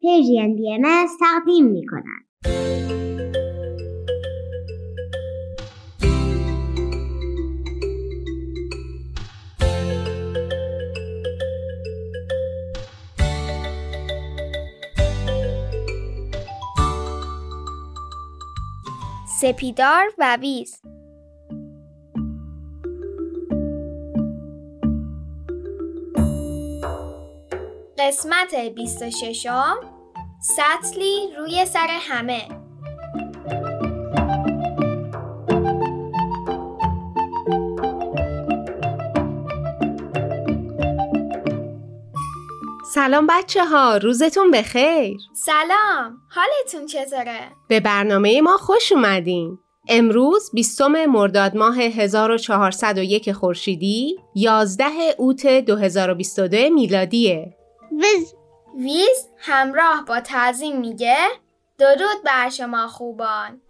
پیجین بی ام تقدیم می کنند. سپیدار و ویز قسمت 26 سطلی روی سر همه. سلام بچه ها روزتون بخیر. سلام حالتون چطوره؟ به برنامه ما خوش اومدین. امروز 20 مرداد ماه 1401 خورشیدی 11 اوت 2022 میلادیه. ویز. ویز همراه با تعظیم میگه درود بر شما خوبان.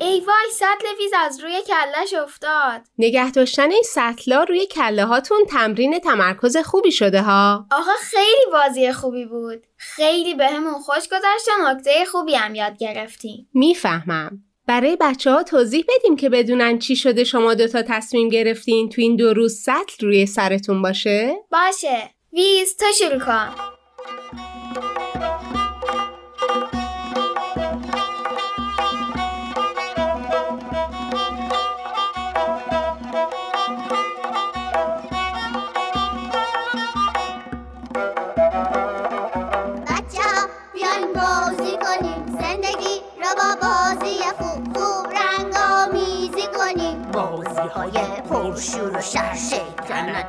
ای وای سطل ویز از روی کلش افتاد. نگه داشتن این سطلا روی کله هاتون تمرین تمرکز خوبی شده ها. آقا خیلی بازی خوبی بود. خیلی بهمون خوش گذشت و نکته خوبی هم یاد گرفتیم. می‌فهمم. برای بچه ها توضیح بدیم که بدونن چی شده شما دوتا تصمیم گرفتین تو این دو روز سطل روی سرتون باشه؟ باشه. شروع کن بچه بیاین بازی کنیم زندگی را با بازی خوب خوب رنگ آمیزی کنیم بازی های پرشور و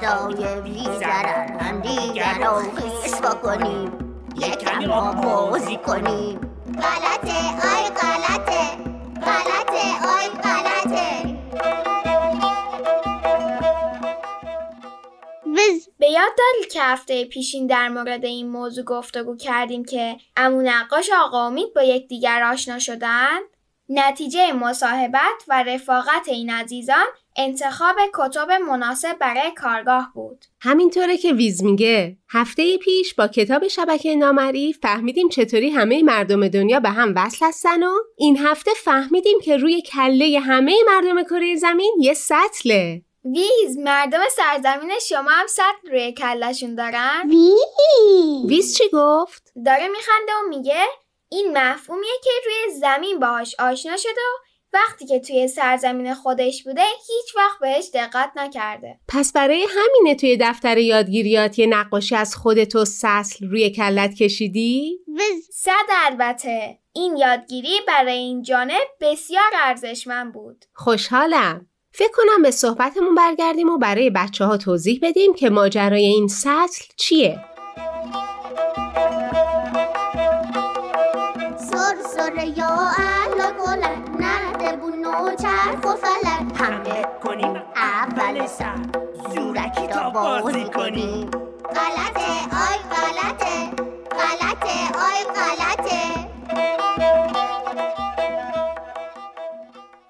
شر شیطنتای بیزرر هم دیگر را خیش بکنیم. یکم ما بازی کنیم. غلطه آی غلطه. غلطه آی غلطه. ویز به یاد داری که هفته پیشین در مورد این موضوع گفتگو کردیم که امو نقاش آقا امید با یکدیگر آشنا شدند؟ نتیجه مصاحبت و رفاقت این عزیزان انتخاب کتب مناسب برای کارگاه بود. همینطوره که ویز میگه هفته پیش با کتاب شبکه نامری فهمیدیم چطوری همه مردم دنیا به هم وصل هستن و این هفته فهمیدیم که روی کله همه مردم کره زمین یه سطله ویز مردم سرزمین شما هم سطل روی کلشون دارن؟ وی ویز چی گفت؟ داره میخنده و میگه این مفهومیه که روی زمین باهاش آشنا شده و وقتی که توی سرزمین خودش بوده هیچ وقت بهش دقت نکرده. پس برای همینه توی دفتر یادگیریات یه نقاشی از خودتو سطل روی کلت کشیدی؟ صد البته این یادگیری برای این جانب بسیار ارزشمند بود. خوشحالم فکر کنم به صحبتمون برگردیم و برای بچه ها توضیح بدیم که ماجرای این سطل چیه سر سر یا حمله کنیم اول سر زورکی تا بازی کنیم غلطه آی غلطه غلطه آی غلطه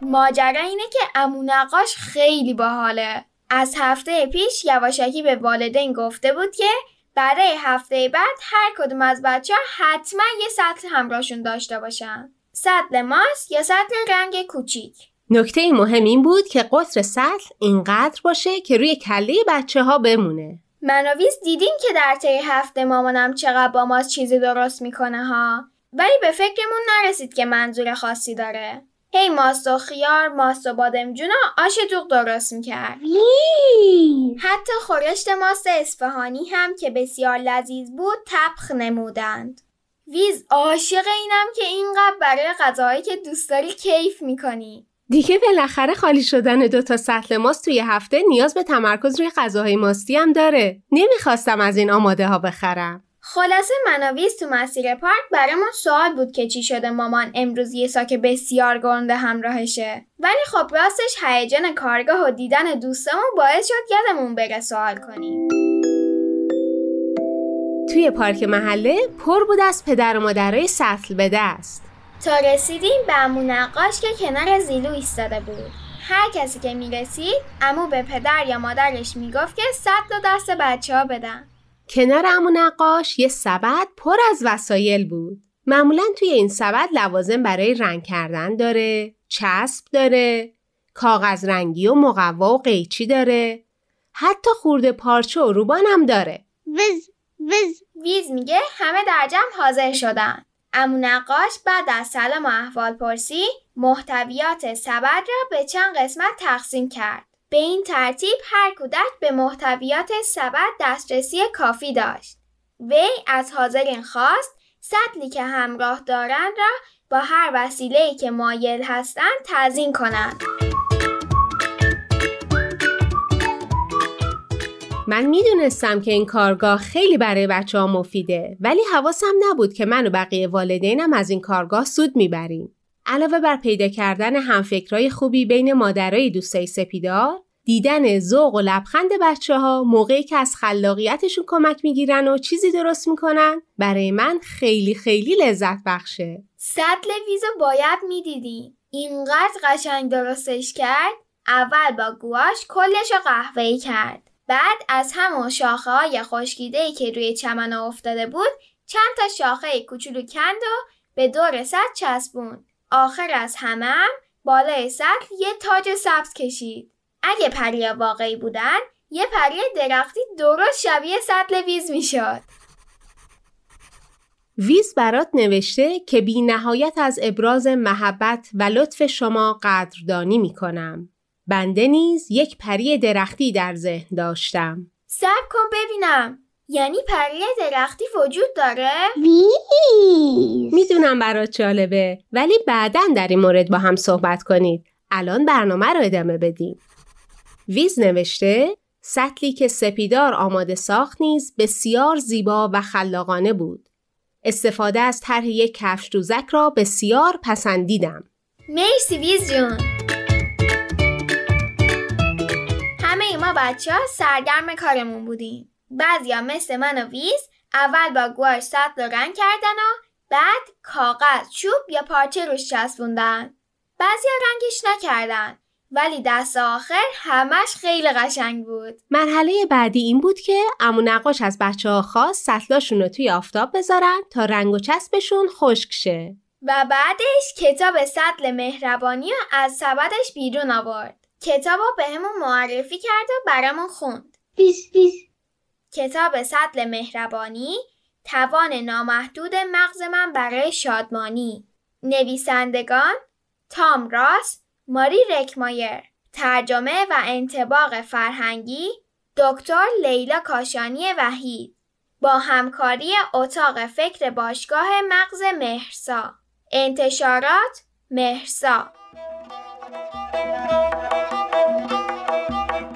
ماجرا اینه که امو نقاش خیلی باحاله. از هفته پیش یواشکی به والدین گفته بود که برای هفته بعد هر کدوم از بچه ها حتما یه سطل همراهشون داشته باشن. سطل ماست یا سطل رنگ کوچیک. نکته مهم این بود که قطر سطل اینقدر باشه که روی کله بچه ها بمونه من و ویز دیدیم که در طی هفته مامانم چقدر با ما چیزی درست می‌کنه ها. ولی به فکرمون نرسید که منظور خاصی داره. هی ماست و خیار، ماست و بادمجون و آش دوغ درست می‌کرد. حتی خورشت ماست اصفهانی هم که بسیار لذیذ بود تبخ نمودند. ویز عاشق اینم که اینقدر برای غذاهایی که دوست داری کیف می‌کنی. دیگه بالاخره خالی شدن دو تا سطل ماست توی هفته نیاز به تمرکز روی غذاهای ماستی هم داره. نمی‌خواستم از این آماده ها بخرم. خلاصه من و ویز تو مسیر پارک برامون سوال بود که چی شده مامان امروز یه ساک بسیار گنده همراهشه. ولی خب راستش هیجان کارگاه و دیدن دوستمون باعث شد یادمون بره سوال کنیم. توی پارک محله پر بود از پدر و مادرای سطل به دست. تا رسیدیم به امو نقاش که کنار زیلو ایستاده بود هر کسی که می‌رسید امو به پدر یا مادرش می‌گفت که سطل و دست بچه ها بدن کنار امو نقاش یه سبد پر از وسایل بود. معمولا توی این سبد لوازم برای رنگ کردن داره، چسب داره، کاغذ رنگی و مقوا و قیچی داره، حتی خورده پارچه و روبان هم داره. وز وز ویز میگه همه در جمع حاضر شدن. امو نقاش بعد از سلام و احوال پرسی محتویات سبد را به چند قسمت تقسیم کرد. به این ترتیب هر کودک به محتویات سبد دسترسی کافی داشت. وی از حاضرین خواست سطلی که همراه دارند را با هر وسیله‌ای که مایل هستند تزیین کنند. من می‌دونستم که این کارگاه خیلی برای بچه ها مفیده ولی حواسم نبود که من و بقیه والدینم از این کارگاه سود می‌بریم. علاوه بر پیدا کردن همفکرای خوبی بین مادرای دوستای سپیدار دیدن ذوق و لبخند بچه ها موقعی که از خلاقیتشون کمک می‌گیرن و چیزی درست می‌کنن برای من خیلی خیلی لذت بخشه. سطل ویزو باید می‌دیدی. اینقدر قشنگ درستش کرد. اول با گواش کلش قهوه‌ای کرد. بعد از همون شاخه های خشکیده که روی چمن افتاده بود چند تا شاخه کوچولو کند و به دور سطل چسبوند. آخر از همه هم بالای سطل یه تاج سبز کشید. اگه پریا واقعی بودن یه پری درختی درست شبیه سطل ویز می‌شد. ویز برات نوشته که بی نهایت از ابراز محبت و لطف شما قدردانی می کنم. بنده نیز یک پری درختی در ذهن داشتم. صبر کن ببینم. یعنی پری درختی وجود داره؟ ویز می‌دونم برات جالبه ولی بعدا در این مورد با هم صحبت کنید. الان برنامه رو ادامه بدیم. ویز نوشته سطلی که سپیدار آماده ساخت نیز بسیار زیبا و خلاقانه بود. استفاده از طرح یک کفش دوزک را بسیار پسندیدم. مرسی ویز جون. بچه ها سرگرم کارمون بودیم. بعضیا مثل من و ویز اول با گواش سطل رو رنگ کردن و بعد کاغذ، چوب یا پارچه روش چسبوندن. بعضیا رنگش نکردن ولی دست آخر همش خیلی قشنگ بود. مرحله بعدی این بود که امو نقاش از بچه ها خواست سطلاشون رو توی آفتاب بذارن تا رنگ و چسبشون خشک شه. و بعدش کتاب سطل مهربانی رو از سبدش بیرون آورد. کتاب رو بهمون معرفی کرد و برامون خوند. ویز ویز کتاب سطل مهربانی توان نامحدود مغز من برای شادمانی. نویسندگان تام راس ماری رکمایر. ترجمه و انتباق فرهنگی دکتر لیلا کاشانی وحید. با همکاری اتاق فکر باشگاه مغز مهرسا. انتشارات مهرسا.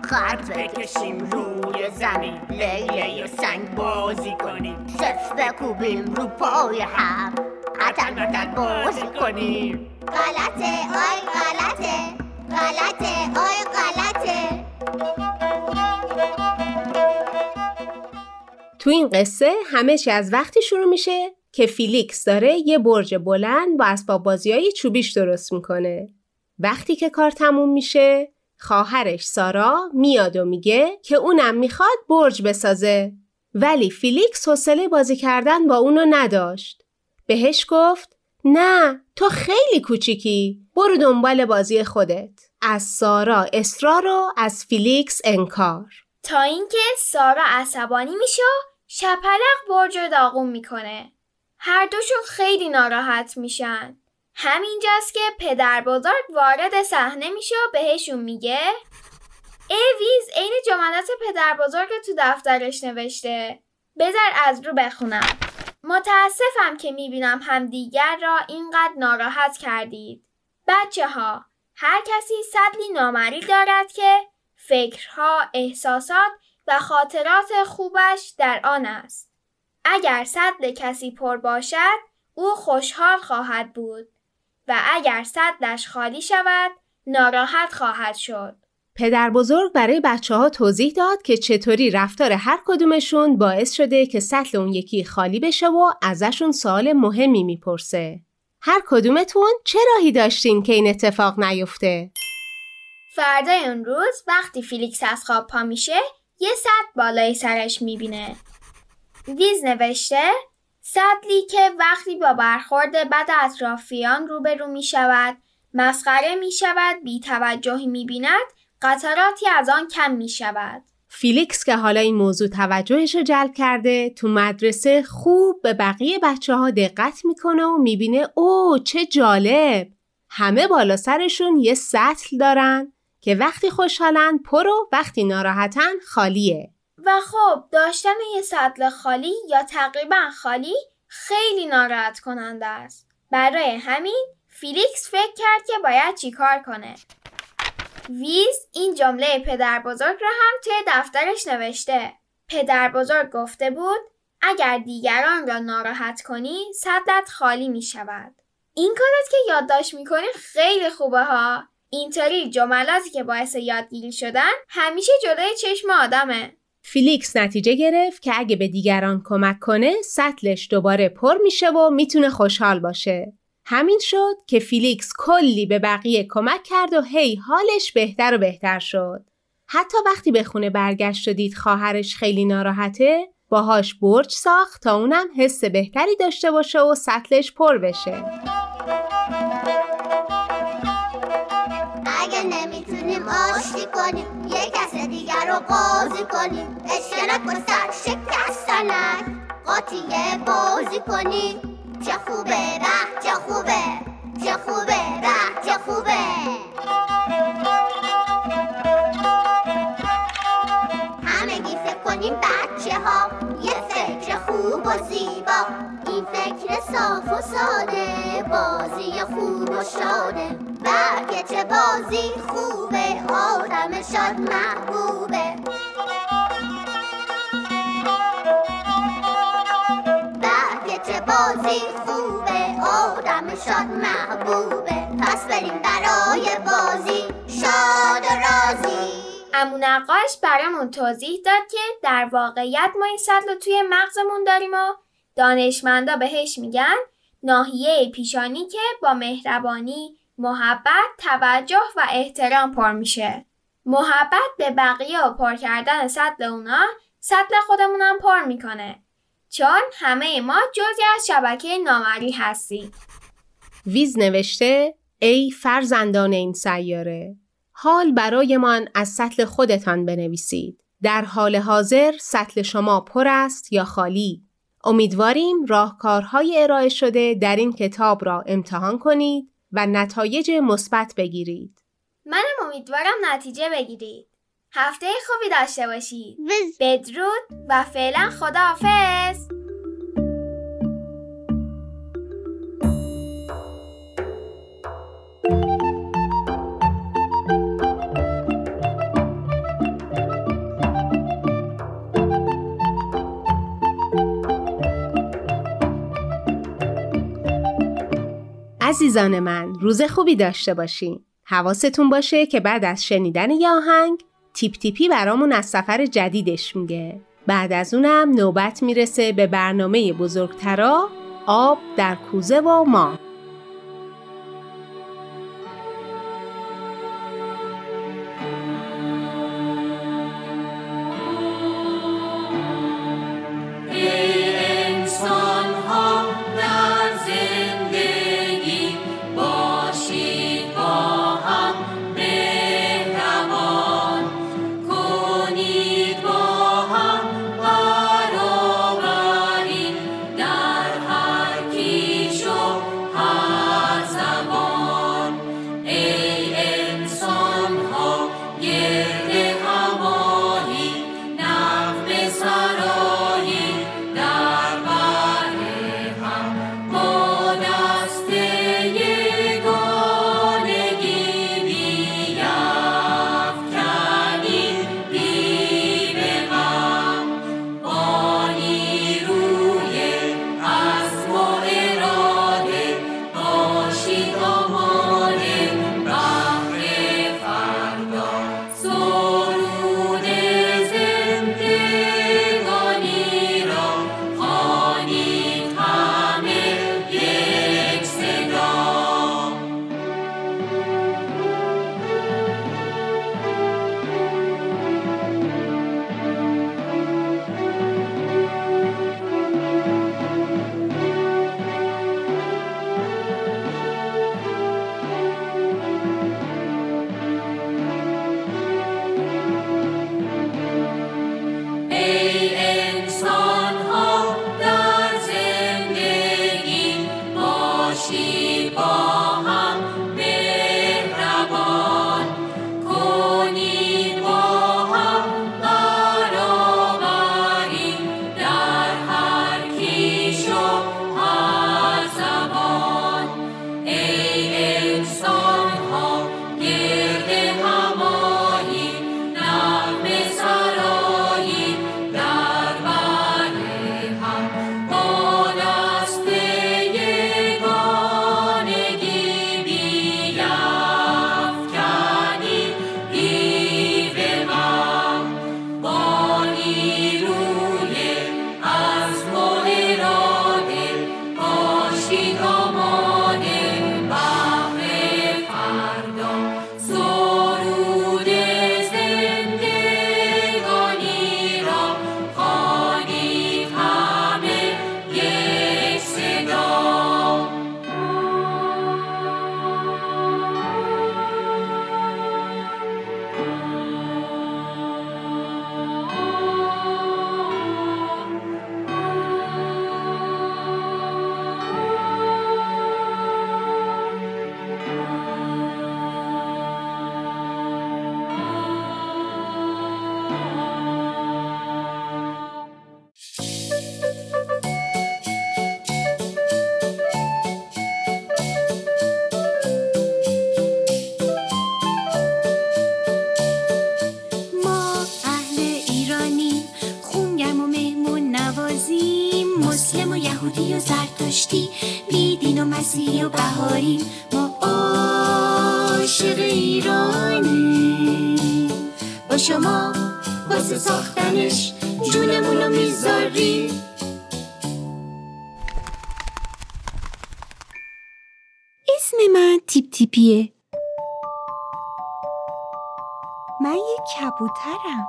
خط بکشیم روی زمین لیله و سنگ بازی کنیم. صف بکوبیم رو پای هم قطن قطن بازی کنیم. غلطه آی غلطه غلطه آی غلطه. تو این قصه همه چی از وقتی شروع میشه که فیلیکس داره یه برج بلند با اسباب بازی چوبیش درست می‌کنه. وقتی که کار تموم میشه خواهرش سارا میاد و میگه که اونم می‌خواد برج بسازه ولی فیلیکس حوصله بازی کردن با اونو نداشت. بهش گفت نه تو خیلی کوچیکی برو دنبال بازی خودت. از سارا اصرار و از فیلیکس انکار. تا اینکه سارا عصبانی میشه شپلق برج داغون می‌کنه. هر دوشون خیلی ناراحت میشن. همینجاست که پدر بزرگ وارد صحنه میشه و بهشون میگه ای ویز عین جملات پدر بزرگ تو دفترش نوشته. بذار از رو بخونم. متاسفم که می‌بینم همدیگر را اینقدر ناراحت کردید. بچه ها، هر کسی سطلی نامری دارد که فکرها، احساسات و خاطرات خوبش در آن است. اگر سطل کسی پر باشد، او خوشحال خواهد بود و اگر سطلش خالی شود، ناراحت خواهد شد. پدر بزرگ برای بچه ها توضیح داد که چطوری رفتار هر کدومشون باعث شده که سطل اون یکی خالی بشه و ازشون سوال مهمی می‌پرسه. هر کدومتون چه راهی داشتین که این اتفاق نیفته؟ فردای اون روز وقتی فیلیکس از خواب پا میشه یه سطل بالای سرش می‌بینه. ویز نوشته سطلی که وقتی با برخورد بد اطرافیان روبرو می شود مسخره می شود بی توجهی می بیند قطراتی از آن کم می شود فیلیکس که حالا این موضوع توجهش رو جلب کرده تو مدرسه خوب به بقیه بچه ها دقت می‌کنه و می‌بینه اوه چه جالب! همه بالا سرشون یه سطل دارن که وقتی خوشحالن پر و وقتی ناراحتن خالیه. و خب داشتن یه سطل خالی یا تقریبا خالی خیلی ناراحت کننده است برای همین فیلیکس فکر کرد که باید چیکار کنه ویز این جمله پدر بزرگ را هم توی دفترش نوشته. پدر بزرگ گفته بود اگر دیگران را ناراحت کنی صدت خالی می شود. این کارت که یادداشت می‌کنی خیلی خوبه ها. اینطوری جملاتی که باعث یادگیری شدن همیشه جلوی چشم آدمه. فیلیکس نتیجه گرفت که اگه به دیگران کمک کنه سطلش دوباره پر میشه و می‌تونه خوشحال باشه. همین شد که فیلیکس کلی به بقیه کمک کرد و هی حالش بهتر و بهتر شد. حتی وقتی به خونه برگشت و دید خواهرش خیلی ناراحته باهاش برج ساخت تا اونم حس بهتری داشته باشه و سطلش پر بشه. اگه نمی‌تونیم آشتی کنیم کس دیگر رو قاضی کنیم اشکلک با سر شکستنک قاطیه بازی کنیم چه خوبه به چه خوبه. چه خوبه به چه خوبه. همگی فکر کنیم فکر خوب و زیبا این فکر صاف و ساده بازی خوب و شاده. بلکه چه بازی خوبه آدم شاد محبوبه. بازی خوبه آدم شاد محبوبه. پس بریم برای بازی شاد و رازی امون نقاش برامون توضیح داد که در واقعیت ما این سطل توی مغزمون داریم و دانشمندا بهش میگن ناحیه پیشانی که با مهربانی، محبت، توجه و احترام پر میشه. محبت به بقیه و پر کردن سطل اونا سطل خودمونم پر می‌کنه. چون همه ما جزی از شبکه نامری هستیم. ویز نوشته ای فرزندان این سیاره حال برایمان از سطل خودتان بنویسید. در حال حاضر سطل شما پر است یا خالی. امیدواریم راهکارهای ارائه شده در این کتاب را امتحان کنید و نتایج مثبت بگیرید. منم امیدوارم نتیجه بگیرید. هفته خوبی داشته باشید بدرود و فعلا خداحافظ عزیزان من روز خوبی داشته باشین. حواستون باشه که بعد از شنیدن یه آهنگ تیپ تیپی برامون از سفر جدیدش میگه. بعد از اونم نوبت می‌رسه به برنامه بزرگترا آب در کوزه و ما سلامتی بیدین و مسیح و بهاری ما عاشق ایرانی با شما واسه ساختنش جونمون رو می‌ذاری اسم من تیپ تیپیه. من یک کبوترم.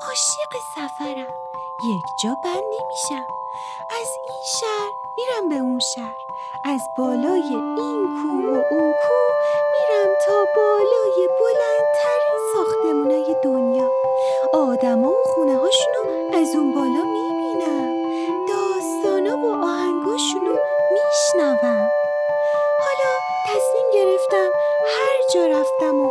عاشق سفرم. یک جا بند نمیشم. از این شهر میرم به اون شهر. از بالای این کوه و اون کوه میرم تا بالای بلندترین ساختمونای دنیا. آدما و خونه هاشونو از اون بالا می‌بینم. داستانا و آهنگاشونو میشنوم. حالا تصمیم گرفتم هر جا رفتم و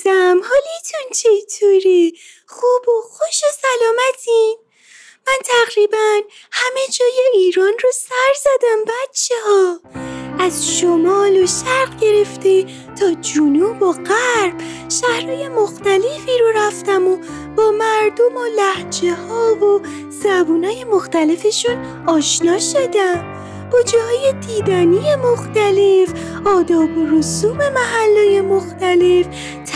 عزیزم حالیتون چطوره؟ خوب و خوش و سلامتین؟ من تقریبا همه جای ایران رو سر زدم بچه ها از شمال و شرق گرفته تا جنوب و غرب شهرهای مختلفی رو رفتم و با مردم و لحجه ها و زبونای مختلفشون آشنا شدم با جاهای دیدنی مختلف آداب و رسوم محلای مختلف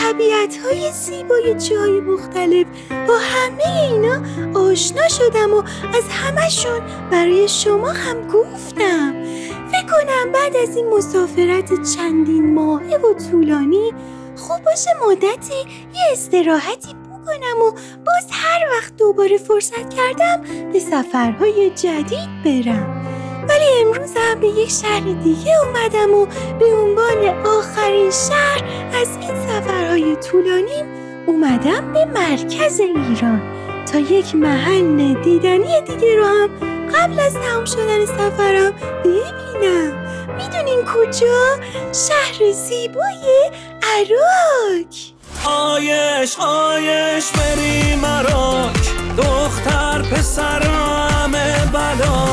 طبیعت های زیبای جای مختلف. با همه اینا آشنا شدم و از همشون برای شما هم گفتم. فکر کنم بعد از این مسافرت چندین ماهه و طولانی خوب باشه مدتی یه استراحتی بکنم و باز هر وقت دوباره فرصت کردم به سفرهای جدید برم. ولی امروز هم به یک شهر دیگه اومدم و به عنوان آخرین شهر از این سفرهای طولانیم اومدم به مرکز ایران. تا یک محل دیدنی دیگه رو هم قبل از تمام شدن سفرم ببینم. می‌دونین کجا؟ شهر زیبای عراق. آیش آیش بری مراک دختر پسر همه بلا.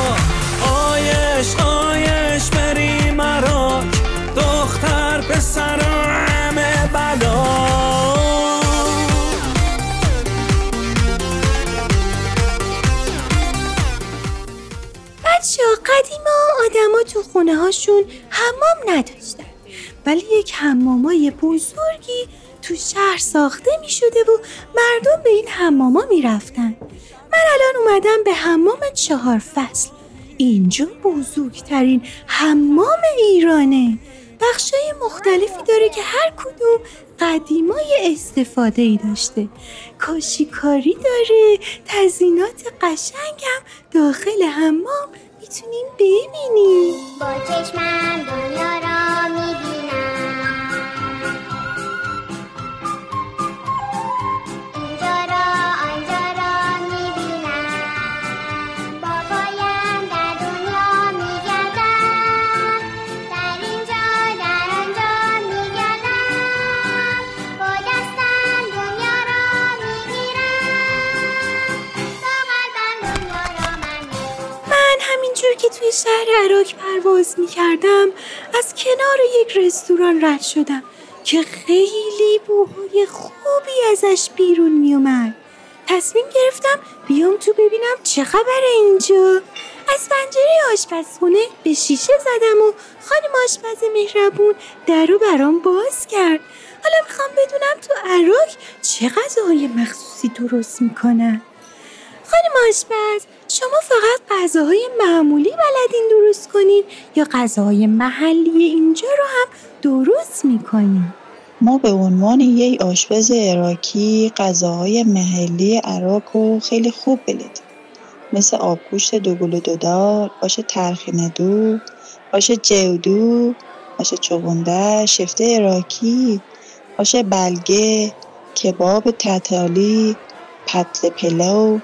آیش بری مراک دختر پسر همه بلا. بچه قدیما آدما تو خونه هاشون حمام نداشتن. ولی یک حمامای بزرگی تو شهر ساخته می شده و مردم به این حماما می رفتن. من الان اومدم به حمام چهار فصل. اینجا بزرگترین حمام ایرانه. بخشای مختلفی داره که هر کدوم قدیمای استفاده ای داشته. کاشیکاری داره تزینات قشنگم داخل حمام می‌تونیم ببینیم. با چشمم دنیا را می‌بینم. اینجا را آنجا شهر عراق پرواز می کردم از کنار یک رستوران رد شدم که خیلی بوهای خوبی ازش بیرون می اومد. تصمیم گرفتم بیام تو ببینم چه خبره اینجا. از پنجره آشپزخونه به شیشه زدم و خانم آشپز مهربون در رو برام باز کرد. حالا می‌خوام بدونم تو عراق چه غذاهای مخصوصی درست می‌کنن. خانم آشپز شما فقط غذاهای معمولی بلدین درست کنین یا غذاهای محلی اینجا رو هم درست می‌کنین؟ ما به عنوان یک آشپز عراقی غذاهای محلی عراق رو خیلی خوب بلدیم. مثل آبگوشت دوگل و دودار، آش ترخی ندو، آش جودو آش چغنده شفته عراکی آش بلگه کباب تتالی پتل پلو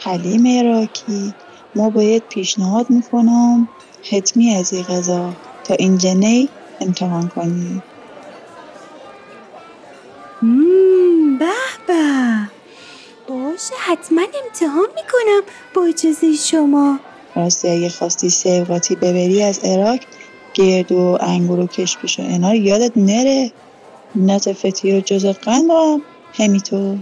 حلیم عراکی ما باید پیشنهاد می‌کنم حتمی از این غذا تا این جنه امتحان کنی. مم، به به. باشه حتما امتحان می‌کنم با اجازه شما. راستی اگه خواستی سیوقاتی ببری از عراق گرد و انگور و کشپش و اینا رو یادت نره. نت فتی و جز قند هم چه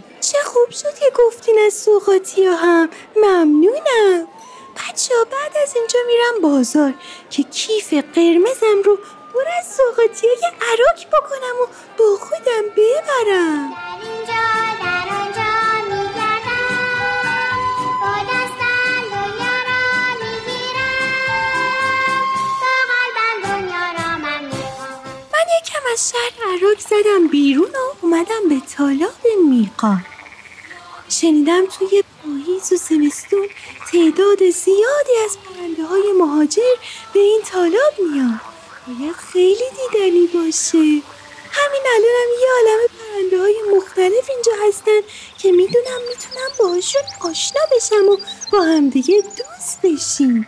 خوب شد که گفتین از سوقاتی هم ممنونم. بچه ها بعد از اینجا میرم بازار که کیف قرمزم رو پر از سوقاتی های عراق بکنم و با خودم ببرم. در اینجا آنجا من یکم از شهر عراق زدم بیرون و اومدم به تالاب میقان شنیدم توی پاییز و زمستون تعداد زیادی از پرنده های مهاجر به این تالاب میان. باید خیلی دیدنی باشه. همین الانم یه عالم پرنده های مختلف اینجا هستن که می‌دونم می‌تونم باهاشون آشنا بشم و با همدیگه دوست بشیم.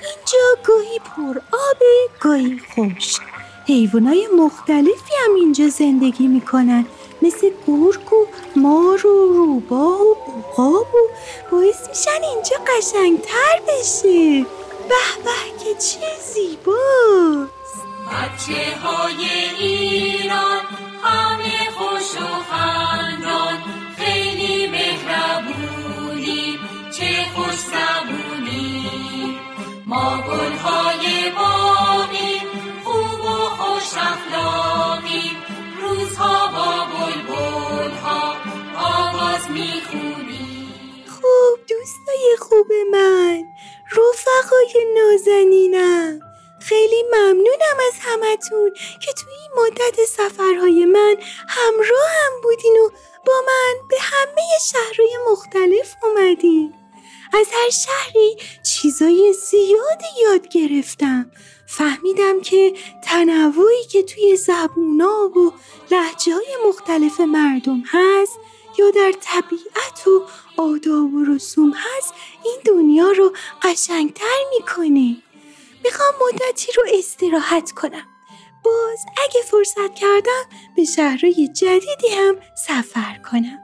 اینجا گاهی پر آبه گاهی خشک. حیوانای مختلفی هم اینجا زندگی می‌کنن. مثل گرگ و مار و روبا و عقاب و باعث میشن اینجا قشنگتر بشه. به به که چه زیبا بچه های ایران همه خوش و خندان خیلی مهربونیم رفقای نازنینم. خیلی ممنونم از همتون که توی این مدت سفرهای من همراه هم بودین و با من به همه شهرهای مختلف اومدین. از هر شهری چیزای زیادی یاد گرفتم. فهمیدم که تنوعی که توی زبونا و لحجه های مختلف مردم هست یا در طبیعت و آداب و رسوم هست این دنیا رو قشنگتر می‌کنه. می‌خوام مدتی رو استراحت کنم. باز اگه فرصت کردم به شهرهای جدیدی هم سفر کنم.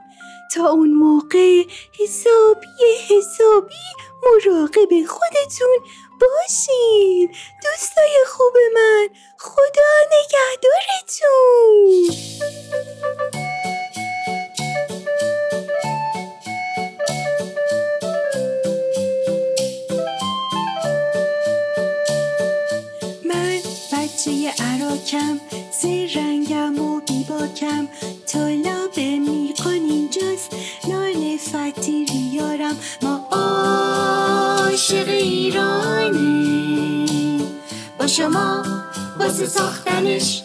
تا اون موقع حسابی حسابی مراقب خودتون باشین. دوستای خوب من خدا نگهدارتون. بچه عراکم زیر رنگم و بیباکم. طلاب میقان اینجاست نان فتی ریارم. ما عاشق ایرانی با شما واسه ساختنش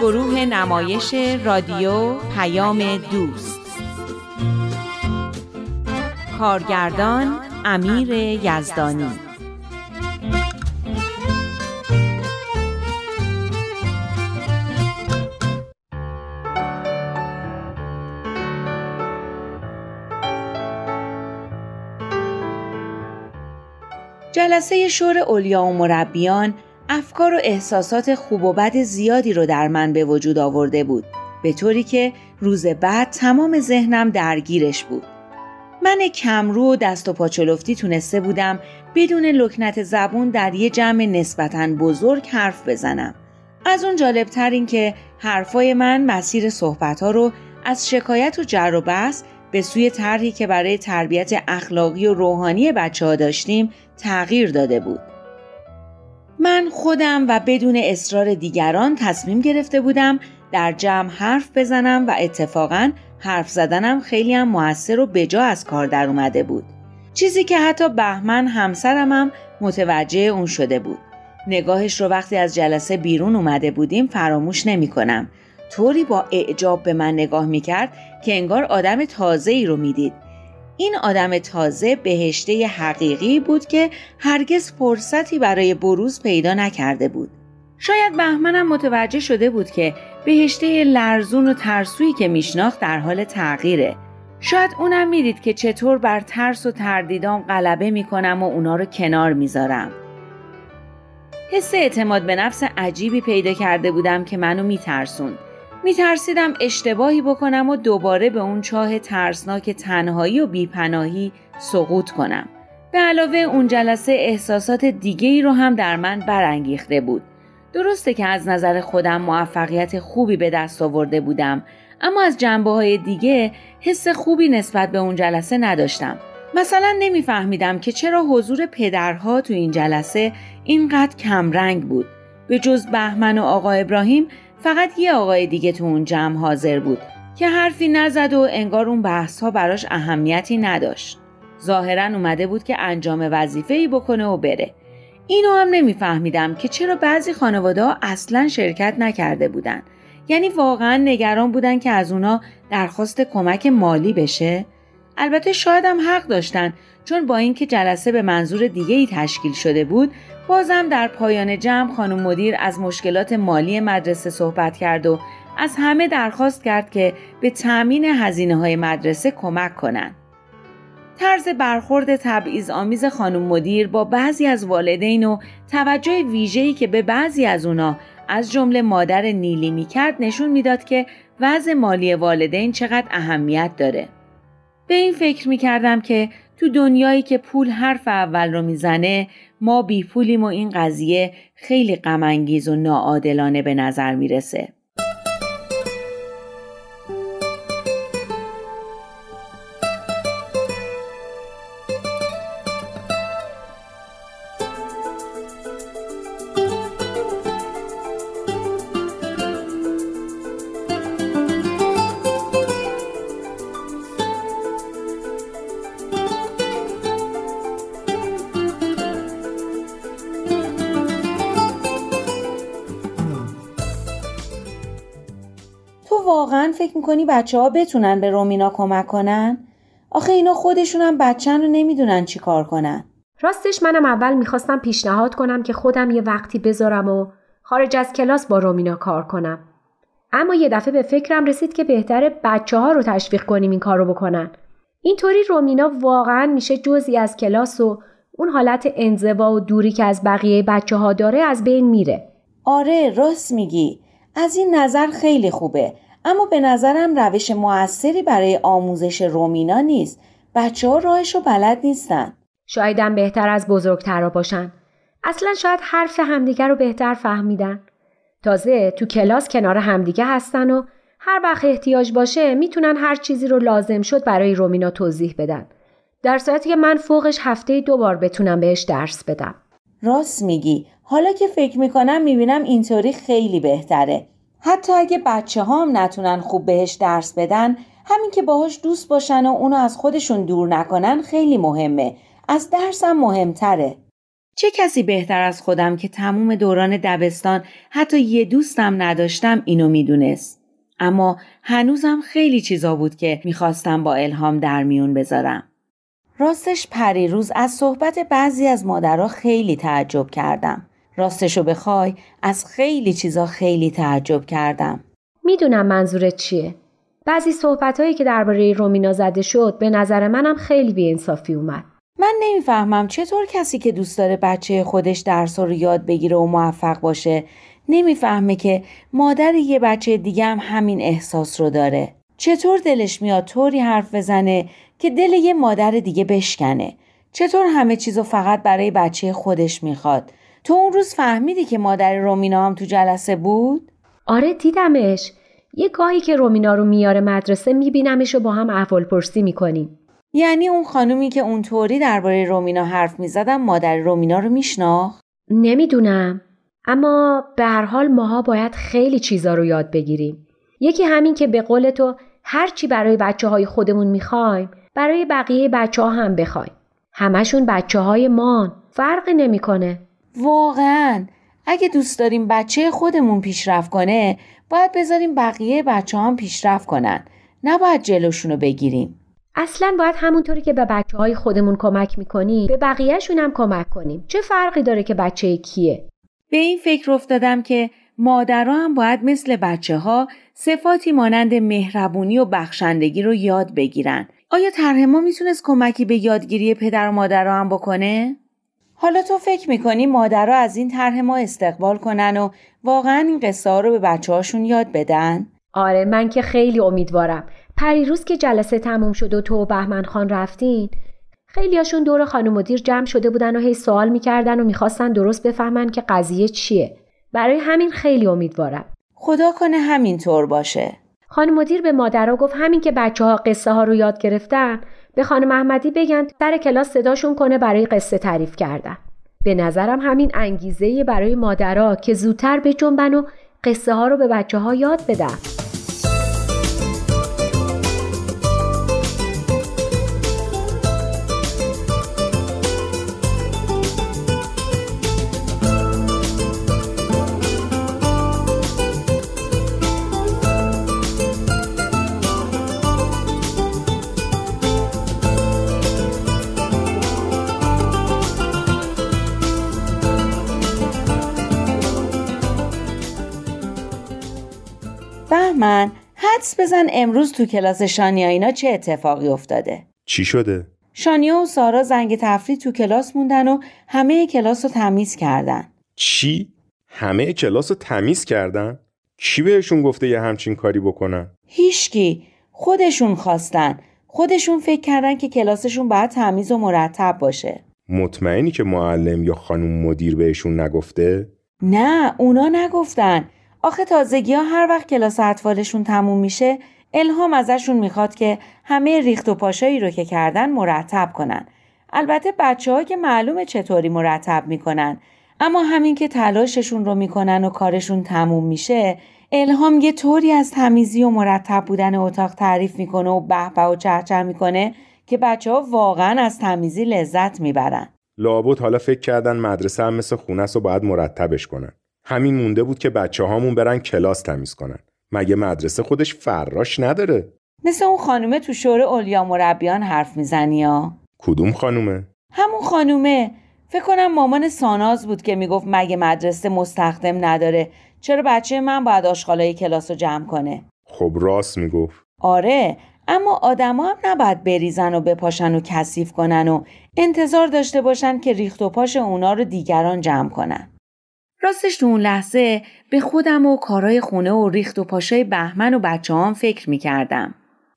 گروه نمایش رادیو پیام دوست. کارگردان امیر یزدانی. جلسه شور اولیا و مربیان افکار و احساسات خوب و بد زیادی رو در من به وجود آورده بود به طوری که روز بعد تمام ذهنم درگیرش بود من کمرو و دست و پاچلفتی تونسته بودم بدون لکنت زبون در یه جمع نسبتا بزرگ حرف بزنم از اون جالبتر این که حرفای من مسیر صحبتها رو از شکایت و جر و بحث به سوی طرحی که برای تربیت اخلاقی و روحانی بچه ها داشتیم تغییر داده بود. من خودم و بدون اصرار دیگران تصمیم گرفته بودم در جمع حرف بزنم و اتفاقا حرف زدنم خیلی هم موثر و بجا از کار در اومده بود. چیزی که حتی بهمن همسرم هم متوجه اون شده بود. نگاهش رو وقتی از جلسه بیرون اومده بودیم فراموش نمی کنم. طوری با اعجاب به من نگاه می کرد که انگار آدم تازه ای رو می‌دید. این آدم تازه بهشته حقیقی بود که هرگز فرصتی برای بروز پیدا نکرده بود. شاید بهمنم متوجه شده بود که بهشته لرزون و ترسویی که میشناخت در حال تغییره. شاید اونم می‌دید که چطور بر ترس و تردیدام غلبه می‌کنم و اونا رو کنار می‌ذارم. حس اعتماد به نفس عجیبی پیدا کرده بودم که منو میترسون. میترسیدم اشتباهی بکنم و دوباره به اون چاه ترسناک تنهایی و بیپناهی سقوط کنم. به علاوه اون جلسه احساسات دیگه ای رو هم در من برانگیخته بود. درسته که از نظر خودم موفقیت خوبی به دست آورده بودم اما از جنبه های دیگه حس خوبی نسبت به اون جلسه نداشتم. مثلا نمیفهمیدم که چرا حضور پدرها تو این جلسه اینقدر کمرنگ بود. به جز بهمن و آقا ابراهیم فقط یه آقای دیگه تو اون جمع حاضر بود که حرفی نزد و انگار اون بحث ها براش اهمیتی نداشت. ظاهرا اومده بود که انجام وظیفه ای بکنه و بره. اینو هم نمیفهمیدم که چرا بعضی خانواده ها اصلا شرکت نکرده بودن. یعنی واقعا نگران بودن که از اونا درخواست کمک مالی بشه؟ البته شاید هم حق داشتن چون با اینکه جلسه به منظور دیگه ای تشکیل شده بود بازم در پایان جمع خانم مدیر از مشکلات مالی مدرسه صحبت کرد و از همه درخواست کرد که به تأمین هزینه های مدرسه کمک کنند. طرز برخورد تبعیض آمیز خانم مدیر با بعضی از والدین و توجه ویژه‌ای که به بعضی از اونا از جمله مادر نیلی می‌کرد نشون می‌داد که وضع مالی والدین چقدر اهمیت داره. به این فکر می‌کردم که تو دنیایی که پول حرف اول رو می‌زنه ما بی پولیم و این قضیه خیلی غمانگیز و ناعادلانه به نظر می‌رسه. فکر می‌کنی بچه ها بتونن به رومینا کمک کنن؟ آخه اینا خودشون هم بچن رو نمی‌دونن چی کار کنن. راستش منم اول می‌خواستم پیشنهاد کنم که خودم یه وقتی بذارم و خارج از کلاس با رومینا کار کنم. اما یه دفعه به فکرم رسید که بهتره بچه ها رو تشویق کنیم این کار رو بکنن. اینطوری رومینا واقعا میشه جزی از کلاس و اون حالت انزوا و دوری که از بقیه بچه ها داره از بین میره. آره راست میگی. از این نظر خیلی خوبه. اما به نظرم روش موثری برای آموزش رومینا نیست. بچه ها راهش رو بلد نیستن. شایدم بهتر از بزرگترا باشن. اصلا شاید حرف همدیگه رو بهتر فهمیدن. تازه تو کلاس کنار همدیگه هستن و هر وقت احتیاج باشه می‌تونن هر چیزی رو لازم شد برای رومینا توضیح بدن. در صورتی که من فوقش هفته دو بار بتونم بهش درس بدم راست میگی حالا که فکر می‌کنم می‌بینم اینطوری خیلی بهتره حتی اگه بچه ها هم نتونن خوب بهش درس بدن همین که باهاش دوست باشن و اونو از خودشون دور نکنن خیلی مهمه. از درسم مهمتره. چه کسی بهتر از خودم که تموم دوران دبستان حتی یه دوستم نداشتم اینو می‌دونست؟ اما هنوزم خیلی چیزا بود که می‌خواستم با الهام در میون بذارم. راستش پریروز از صحبت بعضی از مادرها خیلی تعجب کردم. راستشو بخوای از خیلی چیزا خیلی تعجب کردم. می‌دونم منظورت چیه. بعضی صحبت که درباره رومینا زده شد به نظر منم خیلی بیانصافی اومد. من نمی‌فهمم چطور کسی که دوست داره بچه خودش درس رو یاد بگیره و موفق باشه نمی‌فهمه که مادر یه بچه دیگه هم همین احساس رو داره. چطور دلش میاد طوری حرف بزنه که دل یه مادر دیگه بشکنه؟ چطور همه چیزو فقط برای بچه خودش می‌خواد؟ تو اون روز فهمیدی که مادر رومینا هم تو جلسه بود؟ آره دیدمش یه گاهی که رومینا رو میاره مدرسه میبینمش و با هم احوال پرسی می‌کنیم یعنی اون خانومی که اونطوری درباره رومینا حرف می‌زدم مادر رومینا رو میشناخت؟ نمی‌دونم اما به هر حال ماها باید خیلی چیزا رو یاد بگیریم یکی همین که به قول تو هرچی برای بچه های خودمون می‌خوایم برای بقیه بچه ها هم بخوایم همشون بچه های مان فرقی نمی‌کنه. واقعا. اگه دوست داریم بچه خودمون پیشرفت کنه باید بذاریم بقیه بچه هم پیشرفت کنن. نباید جلوشونو بگیریم. اصلا باید همونطوری که به بچه های خودمون کمک می‌کنیم به بقیهشون هم کمک کنیم. چه فرقی داره که بچه کیه؟ به این فکر افتادم که مادرها هم باید مثل بچه ها صفاتی مانند مهربونی و بخشندگی رو یاد بگیرن. آیا طرح ما می‌تونست کمکی به یادگیری پدر و مادرها هم بکنه؟ حالا تو فکر می‌کنی مادرها از این طرح ما استقبال کنن و واقعا این قصه ها رو به بچه هاشون یاد بدن؟ آره من که خیلی امیدوارم. پریروز که جلسه تموم شد و تو و بهمن خان رفتین خیلیاشون دور خانم مدیر جمع شده بودن و هی سوال می‌کردن و می‌خواستن درست بفهمن که قضیه چیه. برای همین خیلی امیدوارم. خدا کنه همین طور باشه. خانم مدیر به مادرها گفت همین که بچه ها قصه ها رو یاد گرفتن به خانم احمدی بگن سر کلاس صداشون کنه برای قصه تعریف کردن. به نظرم همین انگیزه برای مادرها که زودتر به جنبن و قصه ها رو به بچه ها یاد بدن. حدس بزن امروز تو کلاس شانیا اینا چه اتفاقی افتاده چی شده؟ شانیا و سارا زنگ تفریح تو کلاس موندن و همه کلاس رو تمیز کردن چی؟ همه کلاس رو تمیز کردن؟ کی بهشون گفته یه همچین کاری بکنن؟ هیچکی خودشون خواستن خودشون فکر کردن که کلاسشون باید تمیز و مرتب باشه مطمئنی که معلم یا خانم مدیر بهشون نگفته؟ نه اونا نگفتن آخه تازگی ها هر وقت کلاس اطفالشون تموم میشه الهام ازشون می‌خواد که همه ریخت و پاشایی رو که کردن مرتب کنن. البته بچه که معلومه چطوری مرتب می‌کنن اما همین که تلاششون رو می‌کنن و کارشون تموم میشه الهام یه طوری از تمیزی و مرتب بودن اتاق تعریف می‌کنه و به و چهچه می‌کنه که بچه ها واقعا از تمیزی لذت می‌برن. لابد حالا فکر کردن مدرسه هم مثل خونه و باید مرتبش کنن. همین مونده بود که بچه هامون برن کلاس تمیز کنن. مگه مدرسه خودش فراش نداره؟ مثل اون خانومه تو شور اولیا مربیان حرف می‌زنی ها؟ کدوم خانومه؟ همون خانومه. فکر کنم مامان ساناز بود که می‌گفت مگه مدرسه مستخدم نداره. چرا بچه من باید آشغالای کلاس رو جمع کنه؟ خب راست می‌گفت. آره اما آدما هم نباید بریزن و بپاشن و کثیف کنن و انتظار داشته باشن که ریخت و پاش اونا رو دیگران جمع کنن. راستش تو اون لحظه به خودم و کارای خونه و ریخت و پاشای بهمن و بچه هم فکر می‌کردم.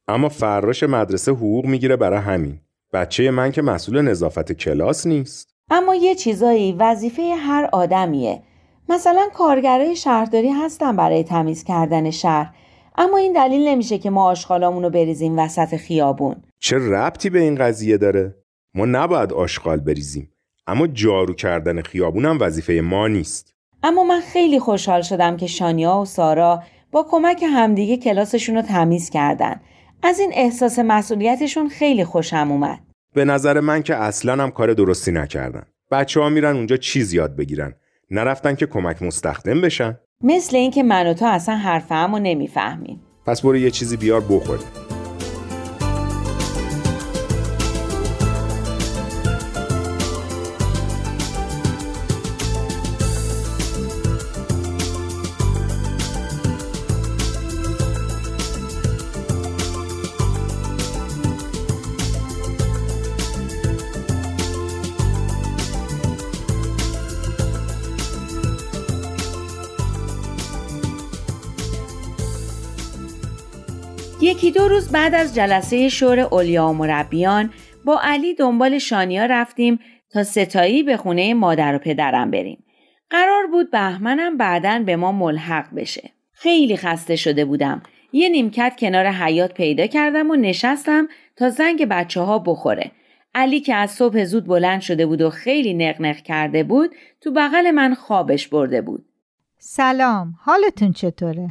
اما فراش مدرسه حقوق می‌گیره برای همین. بچه من که مسئول نظافت کلاس نیست. اما یه چیزایی وظیفه هر آدمیه. مثلا کارگرای شهرداری هستن برای تمیز کردن شهر. اما این دلیل نمیشه که ما آشغالامون رو بریزیم وسط خیابون. چه ربطی به این قضیه داره؟ ما نباید آشغال بریزیم اما جارو کردن خیابونم وظیفه ما نیست. اما من خیلی خوشحال شدم که شانیا و سارا با کمک همدیگه کلاسشون رو تمیز کردن. از این احساس مسئولیتشون خیلی خوشم اومد. به نظر من که اصلا هم کار درستی نکردن. بچه ها میرن اونجا چیز یاد بگیرن. نرفتن که کمک مستخدم بشن. مثل اینکه من و تو اصلا حرفمو نمی‌فهمیم. پس برو یه چیزی بیار بخوریم. یکی دو روز بعد از جلسه شور اولیا و مربیان با علی دنبال شانیا رفتیم تا ستایی به خونه مادر و پدرم بریم. قرار بود بهمنم بعدا به ما ملحق بشه. خیلی خسته شده بودم. یه نیمکت کنار حیات پیدا کردم و نشستم تا زنگ بچه ها بخوره. علی که از صبح زود بلند شده بود و خیلی نقنق کرده بود تو بغل من خوابش برده بود. سلام حالتون چطوره؟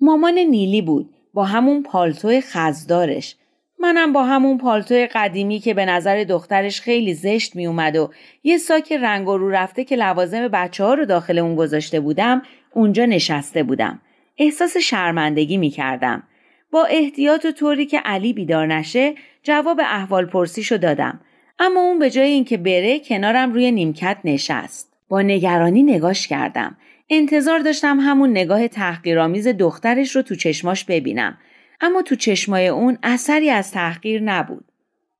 مامان نیلی بود. با همون پالتوی خزدارش منم با همون پالتوی قدیمی که به نظر دخترش خیلی زشت می اومد و یه ساک رنگ رو رفته که لوازم بچه ها رو داخل اون گذاشته بودم اونجا نشسته بودم. احساس شرمندگی می کردم. با احتیاط و طوری که علی بیدار نشه جواب احوال پرسیشو دادم. اما اون به جای اینکه بره کنارم روی نیمکت نشست. با نگرانی نگاش کردم. انتظار داشتم همون نگاه تحقیرآمیز دخترش رو تو چشماش ببینم. اما تو چشمای اون اثری از تحقیر نبود.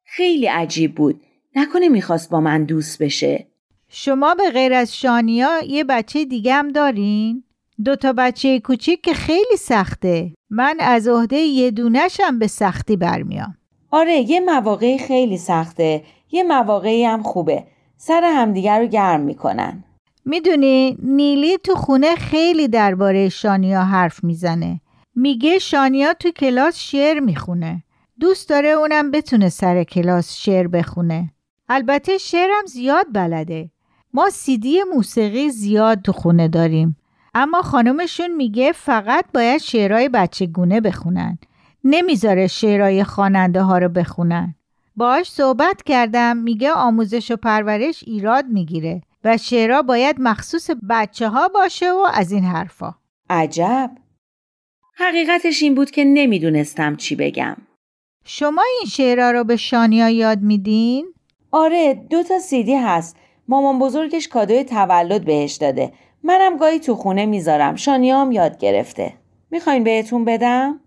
خیلی عجیب بود. نکنه می‌خواست با من دوست بشه. شما به غیر از شانیا یه بچه دیگه هم دارین؟ دو تا بچه کوچیک که خیلی سخته. من از عهده یه دونشم به سختی برمیام. آره یه مواقعی خیلی سخته. یه مواقعی هم خوبه. سر همدیگر رو گرم می‌کنن. می‌دونی نیلی تو خونه خیلی درباره شانیا حرف می‌زنه. میگه شانیا تو کلاس شعر می‌خونه. دوست داره اونم بتونه سر کلاس شعر بخونه. البته شعرم زیاد بلده. ما سیدی موسیقی زیاد تو خونه داریم. اما خانمشون میگه فقط باید شعرهای بچه گونه بخونن. نمی‌ذاره شعرهای خواننده ها رو بخونن. باش صحبت کردم میگه آموزش و پرورش ایراد می‌گیره. و شعرها باید مخصوص بچه ها باشه و از این حرفا. عجب. حقیقتش این بود که نمی‌دونستم چی بگم. شما این شعرها رو به شانیا یاد میدین؟ آره دو تا سیدی هست. مامان بزرگش کادوی تولد بهش داده. منم گاهی تو خونه می‌ذارم. شانیا هم یاد گرفته. می‌خواین بهتون بدم؟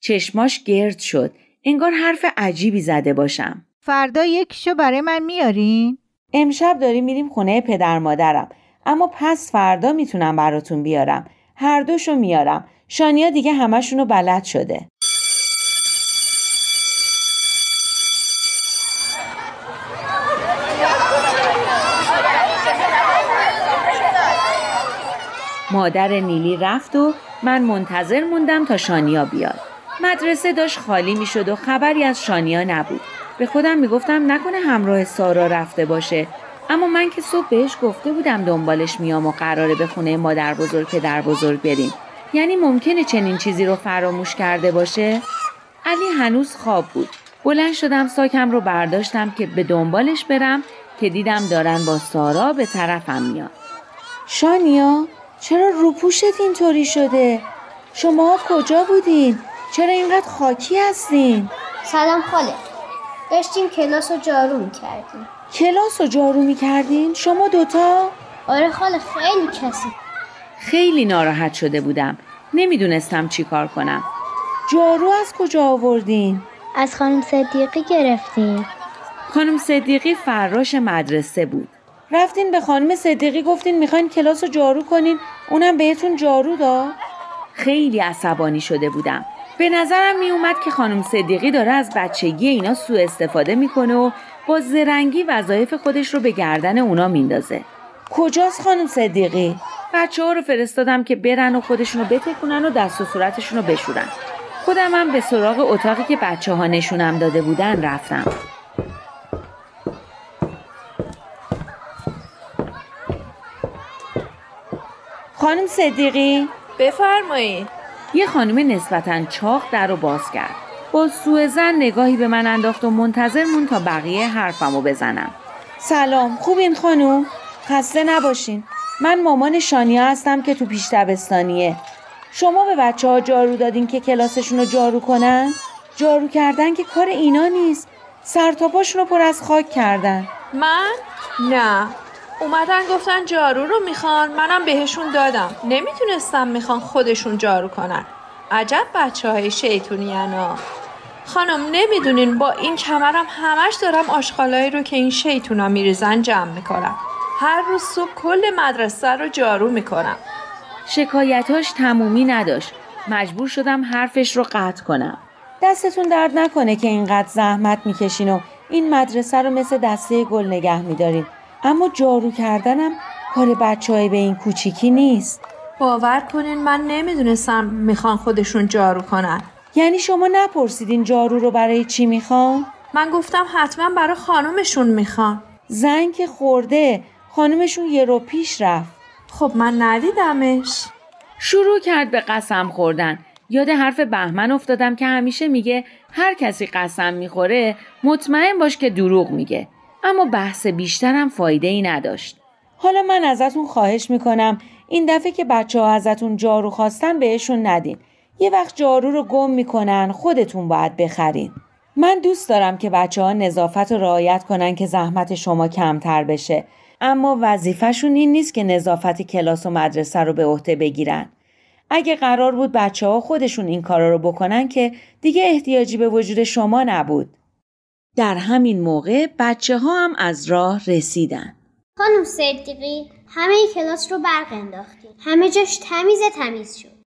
چشماش گرد شد. انگار حرف عجیبی زده باشم. فردا یکیشو برای من میارین؟ امشب داریم میریم خونه پدر مادرم. اما پس فردا می‌تونم براتون بیارم. هر دوشو میارم. شانیا دیگه همشونو بلد شده. مادر نیلی رفت و من منتظر موندم تا شانیا بیاد. مدرسه داشت خالی می‌شد و خبری از شانیا نبود. به خودم می‌گفتم نکنه همراه سارا رفته باشه. اما من که صبح بهش گفته بودم دنبالش میام و قراره به خونه مادر بزرگ پدر بزرگ بریم. یعنی ممکنه چنین چیزی رو فراموش کرده باشه؟ علی هنوز خواب بود. بلند شدم ساکم رو برداشتم که به دنبالش برم که دیدم دارن با سارا به طرفم میاد شانیا چرا روپوشت اینطوری شده؟ شما کجا بودین؟ چرا اینقدر خاکی هستین؟ سلام خاله. داشتیم کلاس رو جارو می‌کردیم کلاس رو جارو می‌کردین؟ شما دوتا؟ آره خاله خیلی کسی خیلی ناراحت شده بودم نمی‌دونستم چی کار کنم جارو از کجا آوردین؟ از خانم صدیقی گرفتیم خانم صدیقی فراش مدرسه بود رفتین به خانم صدیقی گفتین می‌خواین کلاس رو جارو کنین اونم بهتون جارو داد؟ خیلی عصبانی شده بودم به نظرم می اومد که خانم صدیقی داره از بچگی اینا سوء استفاده می‌کنه و با زرنگی وظایف خودش رو به گردن اونا میندازه. کجاست خانم صدیقی؟ بچه ها رو فرستادم که برن و خودشونو بتکونن و دست و صورتشون رو بشورن. خودم هم به سراغ اتاقی که بچه ها نشونم داده بودن رفتم. خانم صدیقی بفرمایید یه خانم نسبتا چاق در رو باز کرد. با سوء زن نگاهی به من انداخت و منتظر مون تا بقیه حرفمو بزنم. سلام خوبین خانوم؟ خسته نباشین. من مامان شانیا هستم که تو پیش دبستانیه. شما به بچه ها جارو دادین که کلاسشون رو جارو کنن؟ جارو کردن که کار اینا نیست. سرتاپاشون رو پر از خاک کردن. من؟ نه. اومدن گفتن جارو رو می‌خوان منم بهشون دادم. نمی‌تونستم می‌خوان خودشون جارو کنن. عجب بچه های شیطونی ها. خانم نمی‌دونین با این کمرم همش دارم آشغالایی رو که این شیطونا میریزن جمع می‌کنم. هر روز صبح کل مدرسه رو جارو می‌کنم. شکایتاش تمومی نداشت. مجبور شدم حرفش رو قطع کنم. دستتون درد نکنه که اینقدر زحمت می‌کشین و این مدرسه رو مثل دسته گل نگه میدارین. اما جارو کردنم کار بچه های به این کوچیکی نیست. باور کنین من نمی‌دونستم می‌خوان خودشون جارو کنن. یعنی شما نپرسیدین جارو رو برای چی می‌خوان؟ من گفتم حتما برای خانومشون می‌خوان. زنگ خورده خانومشون یه رو پیش رفت. خب من ندیدمش. شروع کرد به قسم خوردن. یاد حرف بهمن افتادم که همیشه میگه هر کسی قسم می‌خوره مطمئن باش که دروغ میگه. اما بحث بیشترم فایده ای نداشت. حالا من ازتون خواهش می‌کنم این دفعه که بچه ها ازتون جارو خواستن بهشون ندین. یه وقت جارو رو گم می‌کنن خودتون باید بخرین. من دوست دارم که بچه ها نظافت رو رعایت کنن که زحمت شما کمتر بشه. اما وظیفهشون این نیست که نظافت کلاس و مدرسه رو به عهده بگیرن. اگه قرار بود بچه ها خودشون این کارا رو بکنن که دیگه احتیاجی به وجود شما نبود. در همین موقع بچه ها هم از راه رسیدن. خانم صدیقی همه کلاس رو برق انداختیم همه جاش تمیز تمیز شد.